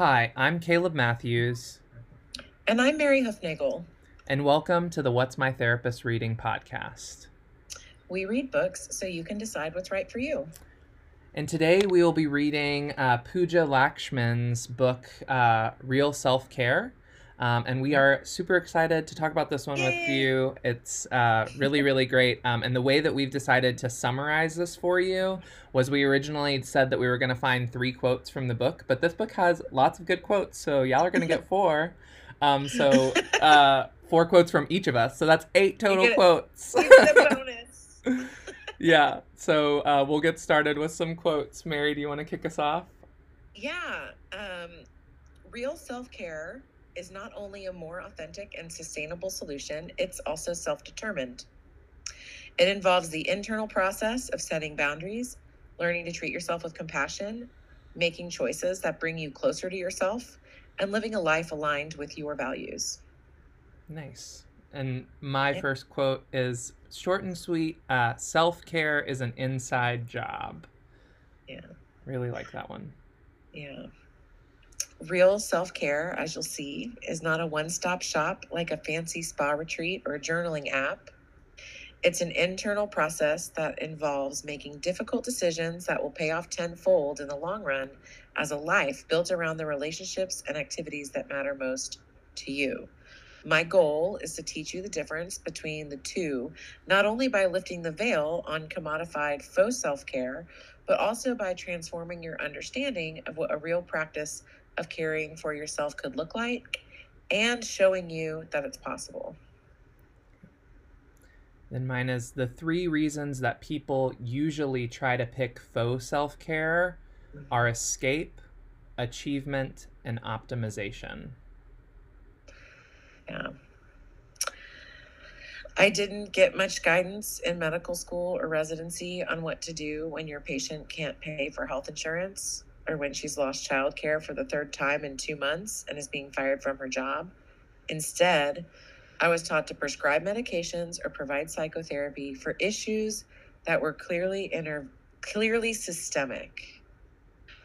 Hi, I'm Caleb Matthews, And I'm Mary Hoofnagel. and welcome to the What's My Therapist Reading podcast. We read books so you can decide what's right for you. And today we will be reading uh, Pooja Lakshmin's book, uh, Real Self Care. Um, and we are super excited to talk about this one with you. It's uh, really, really great. Um, and the way that we've decided to summarize this for you was we originally said that we were going to find three quotes from the book, but this book has lots of good quotes. So y'all are going to get four. Um, so uh, four quotes from each of us. So that's eight total get- quotes. You get a bonus. yeah. So uh, we'll get started with some quotes. Mary, do you want to kick us off? yeah. Um, real self care is not only a more authentic and sustainable solution, it's also self determined. It involves the internal process of setting boundaries, learning to treat yourself with compassion, making choices that bring you closer to yourself, and living a life aligned with your values. Nice. And my Yeah. first quote is short and sweet. Uh, Self care is an inside job. Yeah. Really like that one. Yeah. Real self care, as you'll see, is not a one stop shop like a fancy spa retreat or a journaling app. It's an internal process that involves making difficult decisions that will pay off tenfold in the long run as a life built around the relationships and activities that matter most to you. My goal is to teach you the difference between the two, not only by lifting the veil on commodified faux self care, but also by transforming your understanding of what a real practice of caring for yourself could look like and showing you that it's possible. Then mine is the three reasons that people usually try to pick faux self care are escape, achievement, and optimization. Yeah. I didn't get much guidance in medical school or residency on what to do when your patient can't pay for health insurance or when she's lost childcare for the third time in two months and is being fired from her job. Instead, I was taught to prescribe medications or provide psychotherapy for issues that were clearly inter- clearly systemic.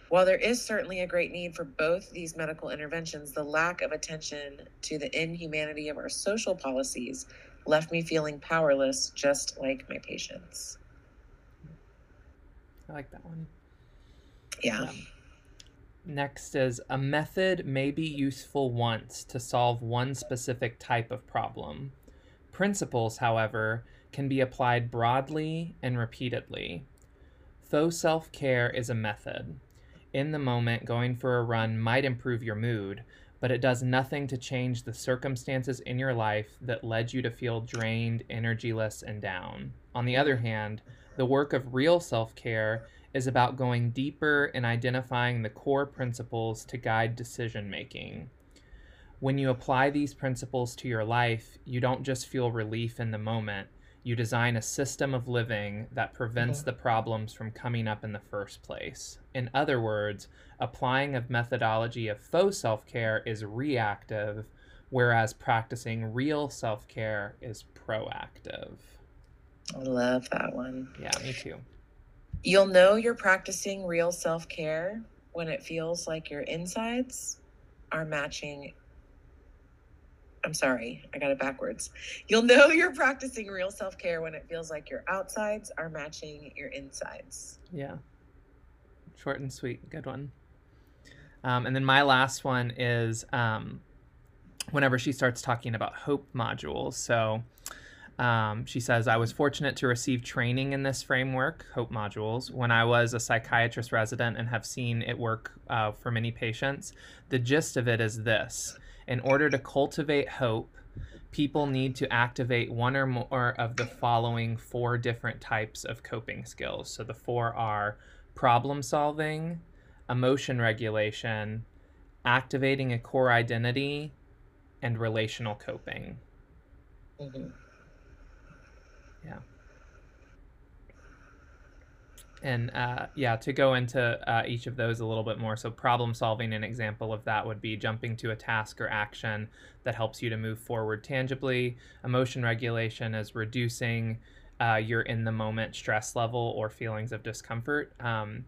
While there is certainly a great need for both these medical interventions, the lack of attention to the inhumanity of our social policies left me feeling powerless, just like my patients. I like that one. Yeah. Um, Next is a method may be useful once to solve one specific type of problem. Principles, however, can be applied broadly and repeatedly. Faux self care is a method. In the moment, going for a run might improve your mood, but it does nothing to change the circumstances in your life that led you to feel drained, energyless, and down. On the other hand, the work of real self care is about going deeper and identifying the core principles to guide decision making. When you apply these principles to your life, you don't just feel relief in the moment, you design a system of living that prevents Mhm. the problems from coming up in the first place. In other words, applying a methodology of faux self care is reactive, whereas practicing real self care is proactive. I love that one. Yeah, me too. You'll know you're practicing real self care when it feels like your insides are matching. I'm sorry, I got it backwards. You'll know you're practicing real self care when it feels like your outsides are matching your insides. Yeah. Short and sweet. Good one. Um, and then my last one is um, whenever she starts talking about hope modules. So um, she says, I was fortunate to receive training in this framework, hope modules, when I was a psychiatrist resident and have seen it work uh, for many patients. The gist of it is this in order to cultivate hope, people need to activate one or more of the following four different types of coping skills. So the four are problem solving, emotion regulation, activating a core identity, and relational coping. Mhm. And uh, yeah, to go into uh, each of those a little bit more. So, problem solving, an example of that would be jumping to a task or action that helps you to move forward tangibly. Emotion regulation is reducing uh, your in the moment stress level or feelings of discomfort. Um,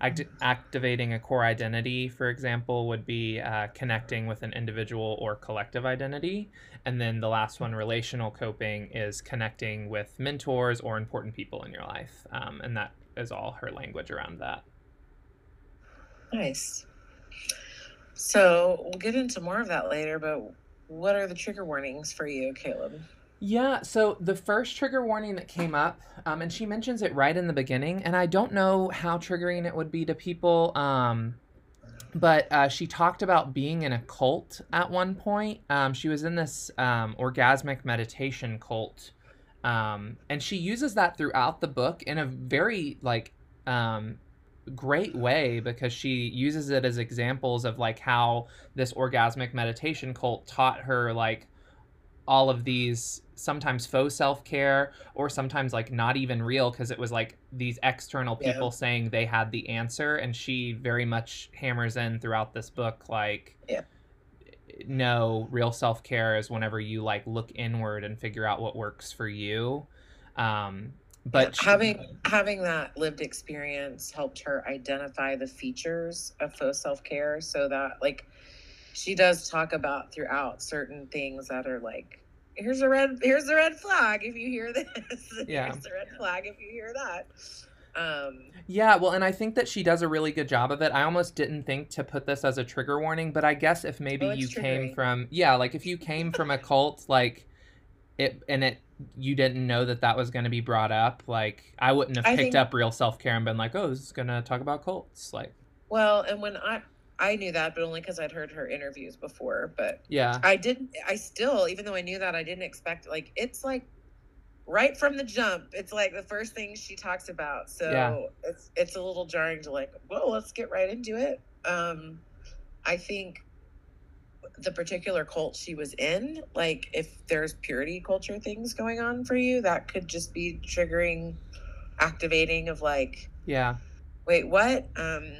Act- activating a core identity, for example, would be uh, connecting with an individual or collective identity. And then the last one, relational coping, is connecting with mentors or important people in your life. Um, and that is all her language around that. Nice. So we'll get into more of that later, but what are the trigger warnings for you, Caleb? Yeah, so the first trigger warning that came up, um, and she mentions it right in the beginning, and I don't know how triggering it would be to people, um, but uh, she talked about being in a cult at one point. Um, she was in this um, orgasmic meditation cult, um, and she uses that throughout the book in a very like um, great way because she uses it as examples of like how this orgasmic meditation cult taught her like all of these sometimes faux self-care or sometimes like not even real because it was like these external people yeah. saying they had the answer and she very much hammers in throughout this book like yeah no real self-care is whenever you like look inward and figure out what works for you um but yeah, having having that lived experience helped her identify the features of faux self-care so that like she does talk about throughout certain things that are like here's a red here's the red flag if you hear this yeah here's the red flag if you hear that um, yeah, well, and I think that she does a really good job of it. I almost didn't think to put this as a trigger warning, but I guess if maybe oh, you triggering. came from, yeah, like if you came from a cult, like it, and it, you didn't know that that was going to be brought up, like I wouldn't have picked think, up real self care and been like, oh, this is going to talk about cults, like. Well, and when I I knew that, but only because I'd heard her interviews before. But yeah, I didn't. I still, even though I knew that, I didn't expect. Like it's like right from the jump. It's like the first thing she talks about. So yeah. it's it's a little jarring to like. Well, let's get right into it. Um, I think the particular cult she was in, like if there's purity culture things going on for you, that could just be triggering, activating of like. Yeah. Wait, what? Um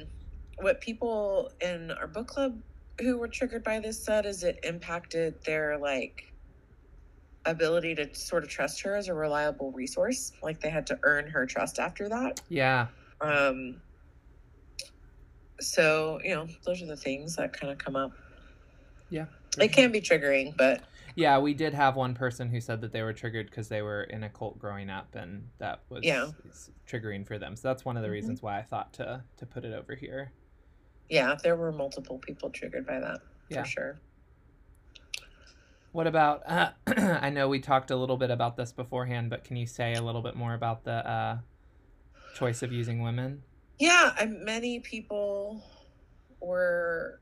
what people in our book club who were triggered by this said is it impacted their like ability to sort of trust her as a reliable resource like they had to earn her trust after that. Yeah. Um so you know those are the things that kind of come up. Yeah it can be triggering but yeah we did have one person who said that they were triggered because they were in a cult growing up and that was yeah. triggering for them. So that's one of the mm-hmm. reasons why i thought to to put it over here yeah, there were multiple people triggered by that yeah. for sure. What about? Uh, I know we talked a little bit about this beforehand, but can you say a little bit more about the uh, choice of using women? Yeah, I, many people were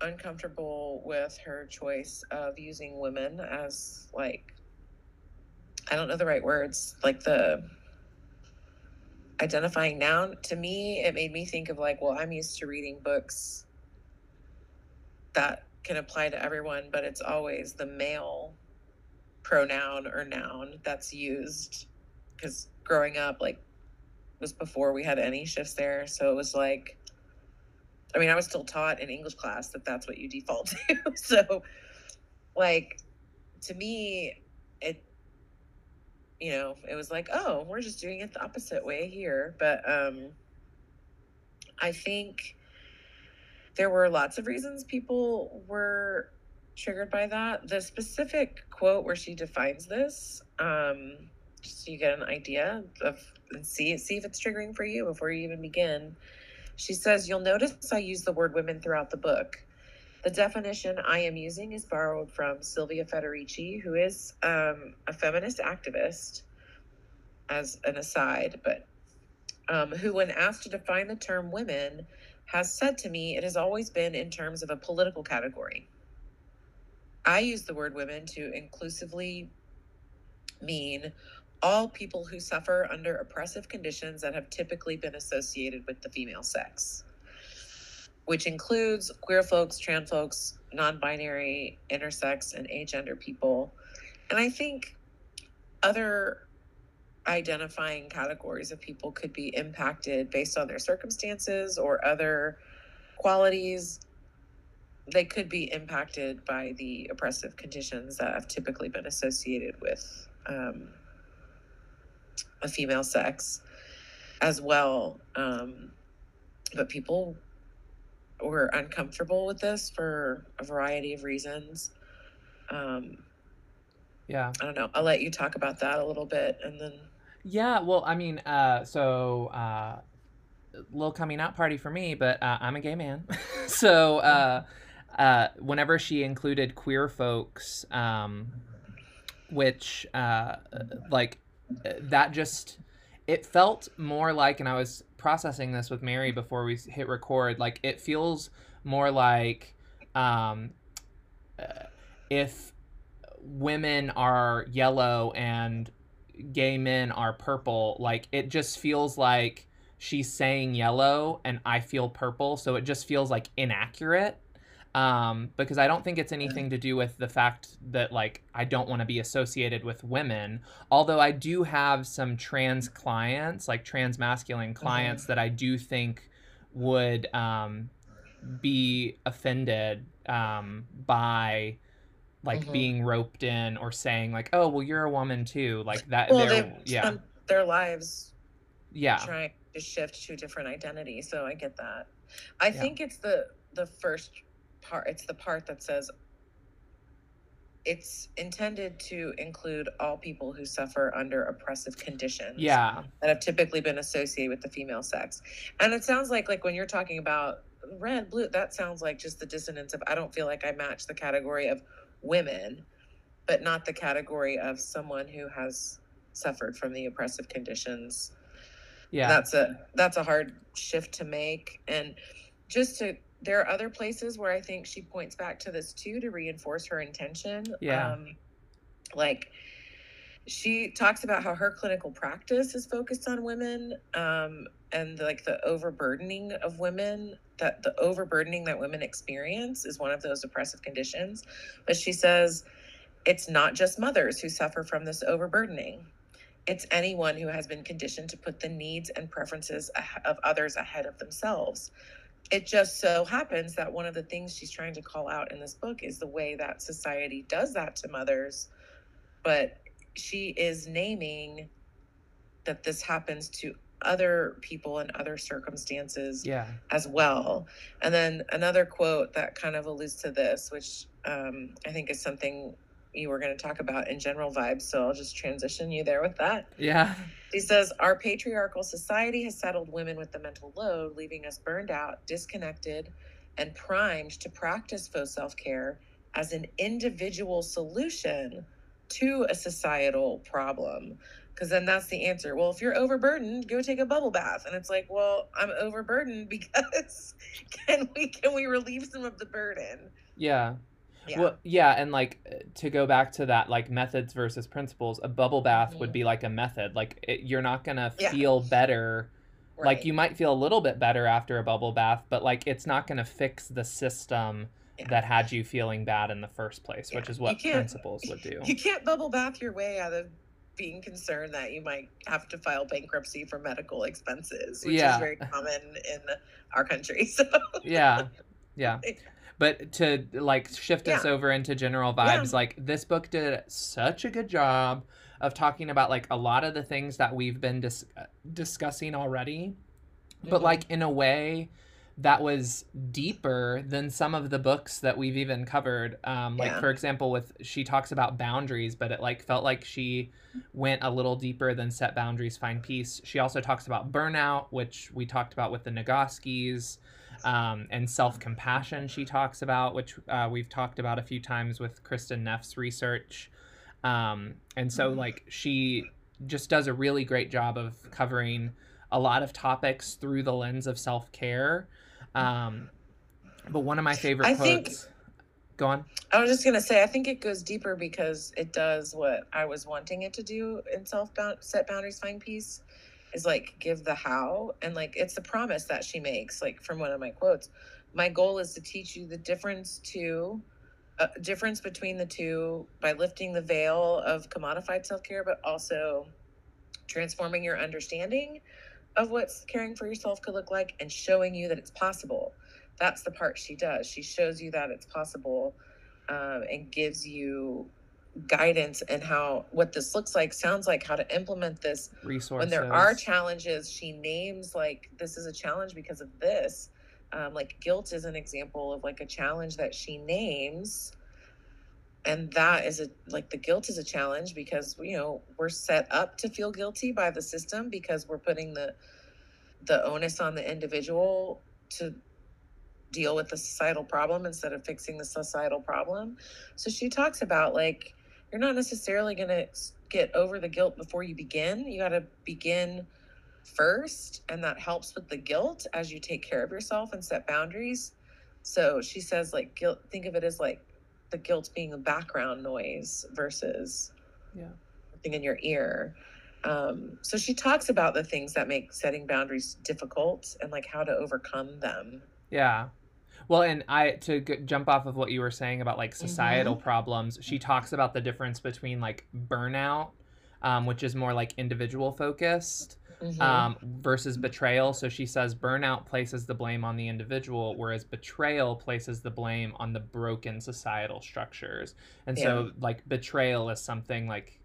uncomfortable with her choice of using women as like I don't know the right words, like the identifying noun to me it made me think of like well i'm used to reading books that can apply to everyone but it's always the male pronoun or noun that's used because growing up like was before we had any shifts there so it was like i mean i was still taught in english class that that's what you default to so like to me it you know, it was like, oh, we're just doing it the opposite way here. But um, I think there were lots of reasons people were triggered by that. The specific quote where she defines this, um, just so you get an idea of and see see if it's triggering for you before you even begin. She says, You'll notice I use the word women throughout the book. The definition I am using is borrowed from Silvia Federici, who is um, a feminist activist, as an aside, but um, who, when asked to define the term women, has said to me it has always been in terms of a political category. I use the word women to inclusively mean all people who suffer under oppressive conditions that have typically been associated with the female sex which includes queer folks, trans folks, non binary, intersex, and agender people. And I think other identifying categories of people could be impacted based on their circumstances or other qualities. They could be impacted by the oppressive conditions that have typically been associated with um, a female sex as well. Um, but people were uncomfortable with this for a variety of reasons. Um, yeah. I don't know. I'll let you talk about that a little bit and then. Yeah, well, I mean, uh, so uh, little coming out party for me, but uh, I'm a gay man. so uh, uh, whenever she included queer folks, um, which uh, like that just it felt more like, and I was processing this with Mary before we hit record. Like it feels more like um, uh, if women are yellow and gay men are purple. Like it just feels like she's saying yellow and I feel purple, so it just feels like inaccurate. Um, because I don't think it's anything to do with the fact that like I don't want to be associated with women. Although I do have some trans clients, like trans masculine clients, mm-hmm. that I do think would um, be offended um, by like mm-hmm. being roped in or saying like, "Oh, well, you're a woman too." Like that. Well, they've yeah. their lives yeah trying to shift to a different identity. So I get that. I yeah. think it's the the first part. It's the part that says it's intended to include all people who suffer under oppressive conditions. Yeah. That have typically been associated with the female sex. And it sounds like like when you're talking about red, blue, that sounds like just the dissonance of I don't feel like I match the category of women, but not the category of someone who has suffered from the oppressive conditions yeah that's a that's a hard shift to make and just to there are other places where i think she points back to this too to reinforce her intention yeah. um, like she talks about how her clinical practice is focused on women um, and like the overburdening of women that the overburdening that women experience is one of those oppressive conditions. But she says it's not just mothers who suffer from this overburdening. It's anyone who has been conditioned to put the needs and preferences of others ahead of themselves. It just so happens that one of the things she's trying to call out in this book is the way that society does that to mothers. But she is naming that this happens to other people in other circumstances yeah. as well. And then another quote that kind of alludes to this, which um, I think is something you were going to talk about in general vibes. So I'll just transition you there with that. Yeah. He says, Our patriarchal society has saddled women with the mental load, leaving us burned out, disconnected, and primed to practice faux self care as an individual solution to a societal problem. Because then that's the answer. Well, if you're overburdened, go take a bubble bath. And it's like, well, I'm overburdened because can we can we relieve some of the burden? Yeah. Yeah. Well, yeah, and like to go back to that, like methods versus principles, a bubble bath mm-hmm. would be like a method. Like it, you're not gonna yeah. feel better. Right. Like you might feel a little bit better after a bubble bath, but like it's not gonna fix the system yeah. that had you feeling bad in the first place, which is what principles would do. You can't bubble bath your way out of being concerned that you might have to file bankruptcy for medical expenses, which is very common in our country. So yeah, yeah. But to like shift yeah. us over into general vibes, yeah. like this book did such a good job of talking about like a lot of the things that we've been dis- discussing already, mm-hmm. but like in a way that was deeper than some of the books that we've even covered. Um, like yeah. for example, with she talks about boundaries, but it like felt like she went a little deeper than set boundaries, find peace. She also talks about burnout, which we talked about with the Nagoskis um, and self compassion she talks about, which uh, we've talked about a few times with Kristin Neff's research. Um, and so, like, she just does a really great job of covering a lot of topics through the lens of self care. Um, but one of my favorite I quotes. Think, go on. I was just gonna say, I think it goes deeper because it does what I was wanting it to do in self set boundaries, find peace is like give the how and like it's the promise that she makes like from one of my quotes. My goal is to teach you the difference to uh, difference between the two by lifting the veil of commodified self-care but also transforming your understanding of what caring for yourself could look like and showing you that it's possible. That's the part she does. She shows you that it's possible um, and gives you guidance and how what this looks like sounds like how to implement this. Resources when there are challenges she names like this is a challenge because of this. Um, like guilt is an example of like a challenge that she names and that is a like the guilt is a challenge because you know we're set up to feel guilty by the system because we're putting the the onus on the individual to deal with the societal problem instead of fixing the societal problem. So she talks about like you're not necessarily going to get over the guilt before you begin. You got to begin first and that helps with the guilt as you take care of yourself and set boundaries. So she says like guilt think of it as like the guilt being a background noise versus yeah. thing in your ear. Um, so she talks about the things that make setting boundaries difficult and like how to overcome them. Yeah well and i to g- jump off of what you were saying about like societal Mm-hmm. problems she talks about the difference between like burnout um, which is more like individual focused Mhm. um, versus betrayal. So she says burnout places the blame on the individual, whereas betrayal places the blame on the broken societal structures. And so, like, betrayal is something like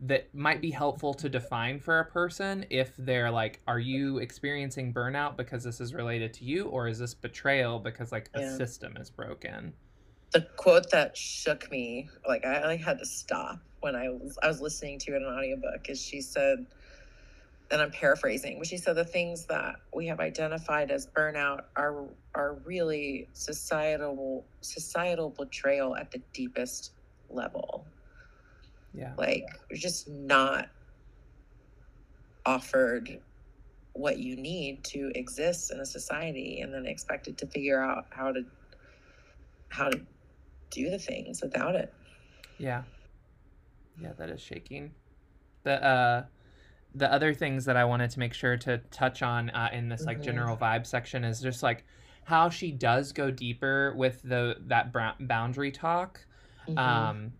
that might be helpful to define for a person if they're like, are you experiencing burnout because this is related to you, or is this betrayal because like a system is broken? the quote that shook me like I, I had to stop when i was i was listening to it in an audiobook is she said and i'm paraphrasing but she said the things that we have identified as burnout are are really societal societal betrayal at the deepest level Yeah. like you're just not offered what you need to exist in a society and then expected to figure out how to how to do the things without it Yeah. Yeah, that is shaking. The uh the other things that I wanted to make sure to touch on uh, in this like Mhm. general vibe section is just like how she does go deeper with the that boundary talk. Mhm. Um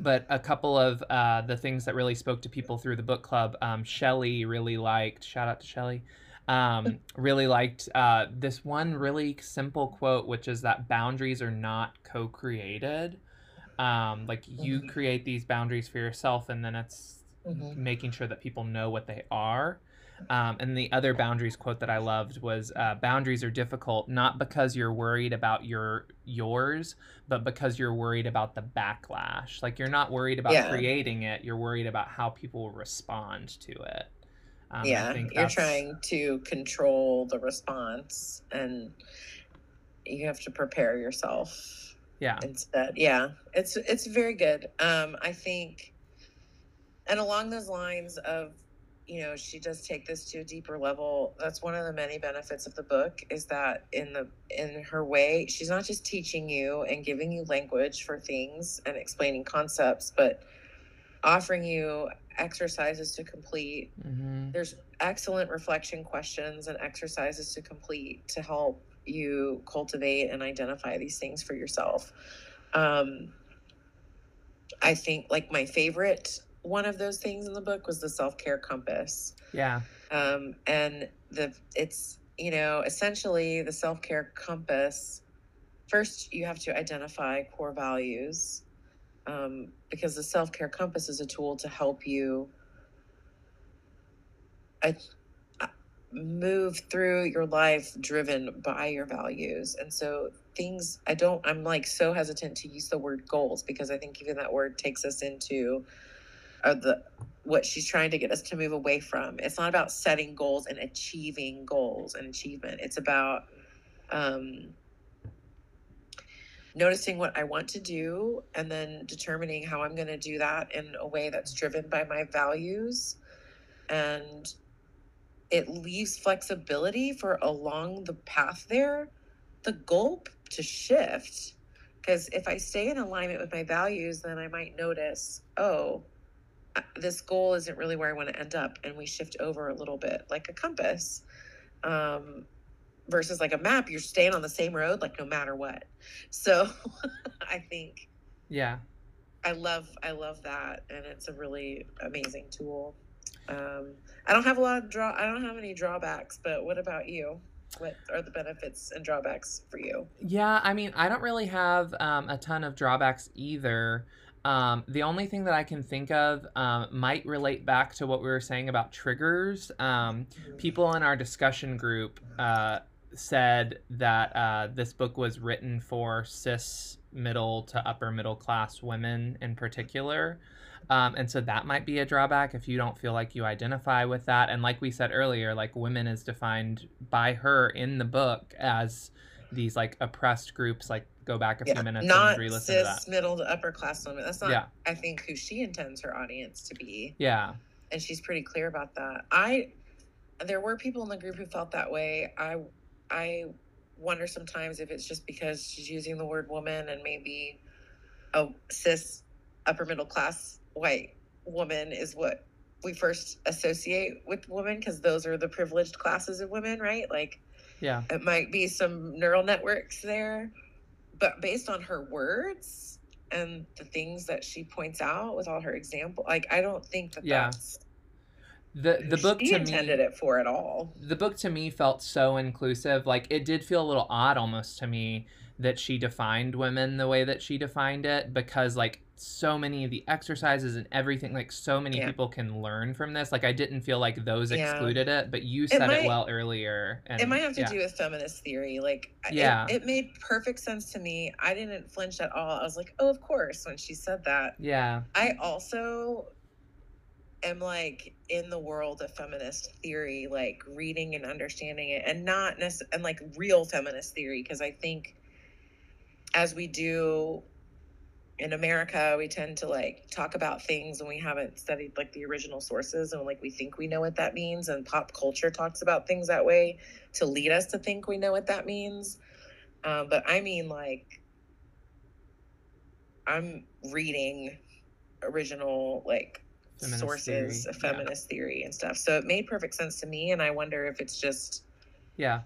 but a couple of uh, the things that really spoke to people through the book club, um, Shelly really liked. Shout out to Shelly. Um, really liked uh, this one really simple quote, which is that boundaries are not co-created. Um, like you Mhm. create these boundaries for yourself, and then it's Mhm. making sure that people know what they are. Um, and the other boundaries quote that I loved was uh, boundaries are difficult not because you're worried about your yours, but because you're worried about the backlash. Like you're not worried about Yeah. creating it, you're worried about how people will respond to it. Um, I yeah you're trying to control the response and you have to prepare yourself Yeah. instead yeah it's it's very good um i think and along those lines of you know she does take this to a deeper level. That's one of the many benefits of the book is that in the in her way she's not just teaching you and giving you language for things and explaining concepts but offering you exercises to complete. Hmm there's excellent reflection questions and exercises to complete to help you cultivate and identify these things for yourself. Um, I think like my favorite one of those things in the book was the self care compass. Yeah. Um, and the it's you know essentially the self care compass. First, you have to identify core values um, because the self care compass is a tool to help you I, uh, move through your life driven by your values. And so things I don't I'm like so hesitant to use the word goals because I think even that word takes us into uh, the what she's trying to get us to move away from. It's not about setting goals and achieving goals and achievement. It's about um, noticing what I want to do and then determining how I'm going to do that in a way that's driven by my values. And it leaves flexibility for along the path there, the goal to shift. Because if I stay in alignment with my values, then I might notice, oh, this goal isn't really where I want to end up. And we shift over a little bit like a compass. Um, versus like a map, you're staying on the same road, like no matter what. So I think Yeah. I love I love that, and it's a really amazing tool. Um, I don't have a lot of draw. I don't have any drawbacks, but what about you? What are the benefits and drawbacks for you? Yeah, I mean, I don't really have um, a ton of drawbacks either. Um, the only thing that I can think of um, might relate back to what we were saying about triggers. Um, people in our discussion group uh, said that uh, this book was written for cis middle to upper middle class women in particular. Um, and so that might be a drawback if you don't feel like you identify with that. And like we said earlier, like women is defined by her in the book as these like oppressed groups. Like go back a Yeah, few minutes and re-listen to cis that. middle to upper class women. That's not, Yeah. I think, who she intends her audience to be. Yeah, and she's pretty clear about that. I there were people in the group who felt that way. I I wonder sometimes if it's just because she's using the word woman and maybe a cis upper middle class white woman is what we first associate with women because those are the privileged classes of women, right? Like yeah, it might be some neural networks there, but based on her words and the things that she points out with all her example, like I don't think that Yeah. that's the the book she to intended me it for at all. the book to me felt so inclusive. Like it did feel a little odd almost to me that she defined women the way that she defined it because like so many of the exercises and everything like so many Yeah. people can learn from this like i didn't feel like those Yeah. excluded it but you said it, might- well earlier and it might have to yeah. do with feminist theory. Like, Yeah. it, it made perfect sense to me. I didn't flinch at all. I was like, oh, of course, when she said that. yeah I also am like in the world of feminist theory, like reading and understanding it, and not necessarily, and like real feminist theory, because I think as we do in America, we tend to like talk about things and we haven't studied like the original sources and like we think we know what that means. And pop culture talks about things that way to lead us to think we know what that means. Um, but I mean, like, I'm reading original like Feminist sources theory, of yeah. feminist theory and stuff. So it made perfect sense to me. And I wonder if it's just yeah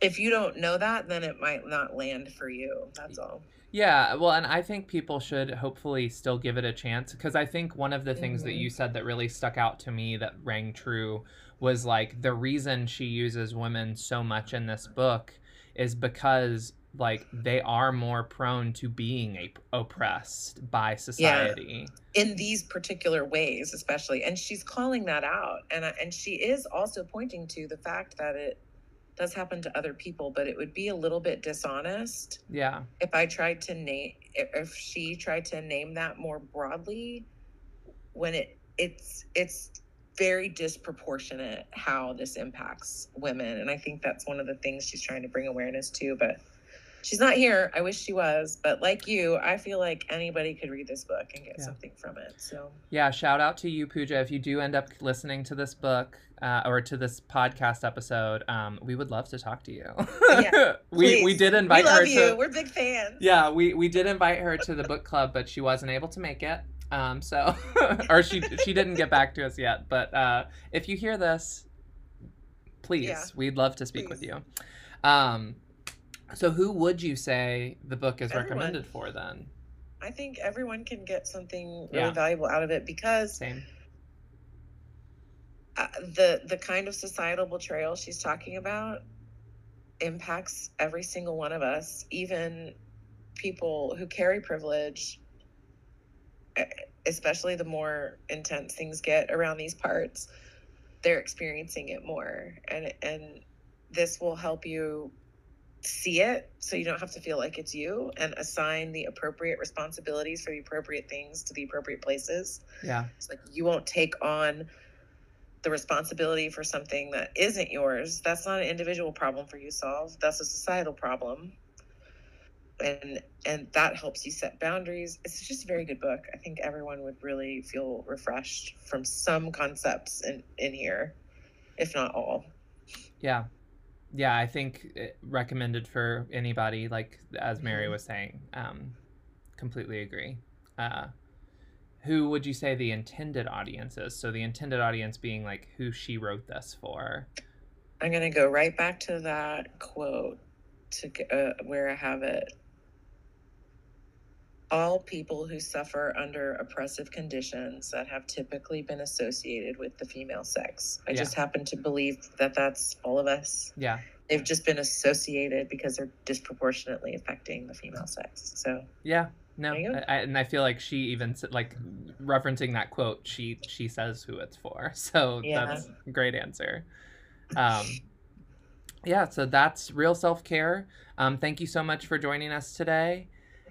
if you don't know that, then it might not land for you. That's all. Yeah, well, and I think people should hopefully still give it a chance because I think one of the things that Mhm. you said that really stuck out to me that rang true was like the reason she uses women so much in this book is because like they are more prone to being a- oppressed by society. in these particular ways especially and she's calling that out and and she is also pointing to the fact that it does happen to other people but it would be a little bit dishonest Yeah. if i tried to name if she tried to name that more broadly when it it's it's very disproportionate how this impacts women and i think that's one of the things she's trying to bring awareness to but she's not here i wish she was but like you i feel like anybody could read this book and get Yeah. something from it so Yeah, shout out to you, Pooja. If you do end up listening to this book uh, or to this podcast episode, um, we would love to talk to you. Yeah, we we did invite we love her you to. we're big fans Yeah, we we did invite her to the book club, but she wasn't able to make it. Um, so or she she didn't get back to us yet. But uh, if you hear this, please, Yeah. we'd love to speak with you. Um, so who would you say the book is Everyone. recommended for then? i think everyone can get something really Yeah. valuable out of it because Same. Uh, the the kind of societal betrayal she's talking about impacts every single one of us even people who carry privilege especially the more intense things get around these parts they're experiencing it more and and this will help you see it so you don't have to feel like it's you and assign the appropriate responsibilities for the appropriate things to the appropriate places Yeah. it's like you won't take on the responsibility for something that isn't yours. That's not an individual problem for you to solve. That's a societal problem. And and that helps you set boundaries. It's just a very good book. I think everyone would really feel refreshed from some concepts in, in here, if not all. Yeah. Yeah, I think it recommended for anybody, like as Mary Mhm. was saying. Um, completely agree. Uh, who would you say the intended audience is? So the intended audience being like who she wrote this for. I'm gonna go right back to that quote to uh, where I have it. All people who suffer under oppressive conditions that have typically been associated with the female sex. I Yeah. just happen to believe that that's all of us. Yeah. They've just been associated because they're disproportionately affecting the female sex. So Yeah. No, There you go. I, and I feel like she even like referencing that quote. She she says who it's for. So Yeah. that's a great answer. Um, yeah, so that's real self care. Um, thank you so much for joining us today,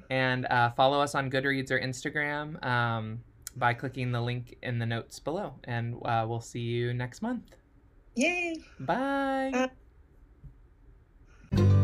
and uh, follow us on Goodreads or Instagram um, by clicking the link in the notes below. And uh, we'll see you next month. Yay! Bye. Bye.